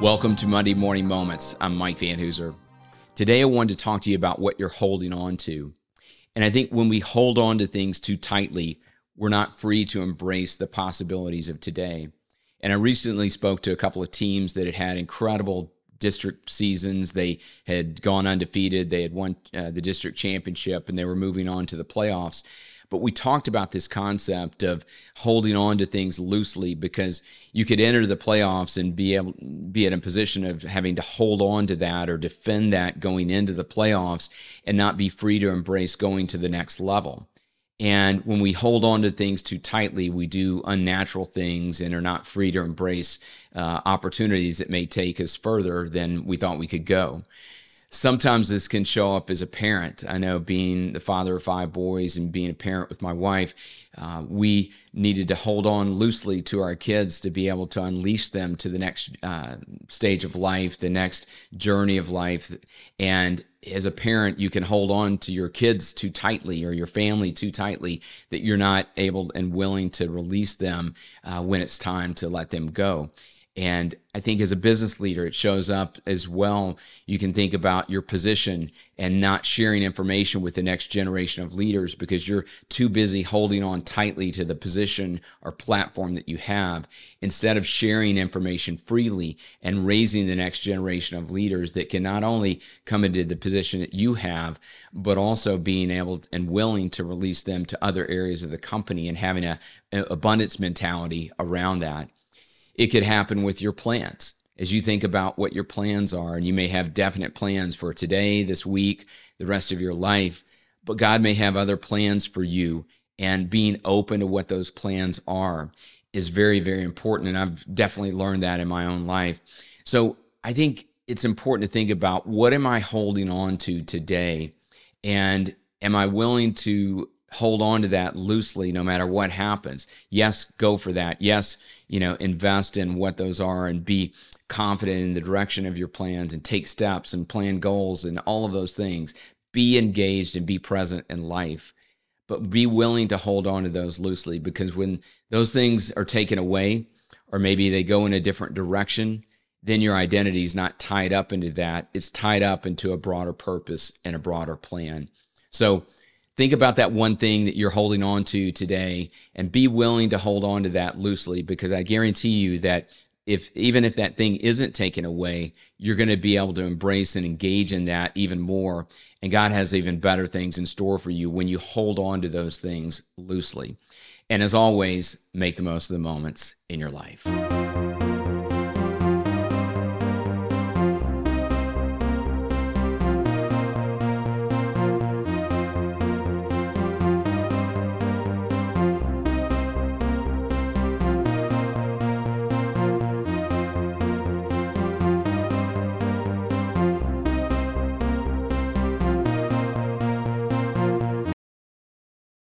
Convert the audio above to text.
Welcome to Monday Morning Moments. I'm Mike Van Hoozer. Today, I wanted to talk to you about what you're holding on to. And I think when we hold on to things too tightly, we're not free to embrace the possibilities of today. And I recently spoke to a couple of teams that had had incredible district seasons. They had gone undefeated, they had won uh, the district championship, and they were moving on to the playoffs. But we talked about this concept of holding on to things loosely because you could enter the playoffs and be able be in a position of having to hold on to that or defend that going into the playoffs and not be free to embrace going to the next level. And when we hold on to things too tightly, we do unnatural things and are not free to embrace uh, opportunities that may take us further than we thought we could go sometimes this can show up as a parent. I know being the father of five boys and being a parent with my wife, uh, we needed to hold on loosely to our kids to be able to unleash them to the next uh, stage of life, the next journey of life. And as a parent, you can hold on to your kids too tightly or your family too tightly that you're not able and willing to release them uh, when it's time to let them go. And I think as a business leader, it shows up as well. You can think about your position and not sharing information with the next generation of leaders because you're too busy holding on tightly to the position or platform that you have instead of sharing information freely and raising the next generation of leaders that can not only come into the position that you have, but also being able and willing to release them to other areas of the company and having a, a abundance mentality around that. It could happen with your plans as you think about what your plans are, and you may have definite plans for today, this week, the rest of your life, but God may have other plans for you, and being open to what those plans are is very, very important. And I've definitely learned that in my own life. So I think it's important to think about what am I holding on to today? And am I willing to hold on to that loosely no matter what happens. Yes, go for that. Yes, you know, invest in what those are and be confident in the direction of your plans and take steps and plan goals and all of those things. Be engaged and be present in life, but be willing to hold on to those loosely because when those things are taken away or maybe they go in a different direction, then your identity is not tied up into that. It's tied up into a broader purpose and a broader plan. So, think about that one thing that you're holding on to today and be willing to hold on to that loosely because I guarantee you that if even if that thing isn't taken away, you're going to be able to embrace and engage in that even more. And God has even better things in store for you when you hold on to those things loosely. And as always, make the most of the moments in your life.